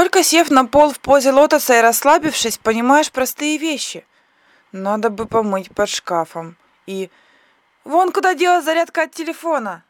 только сев на пол в позе лотоса и расслабившись понимаешь простые вещи. Надо бы помыть под шкафом. И вон куда делась зарядка от телефона.